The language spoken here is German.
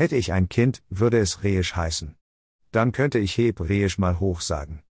Hätte ich ein Kind, würde es Reisch heißen. Dann könnte ich Hebräisch mal hoch sagen.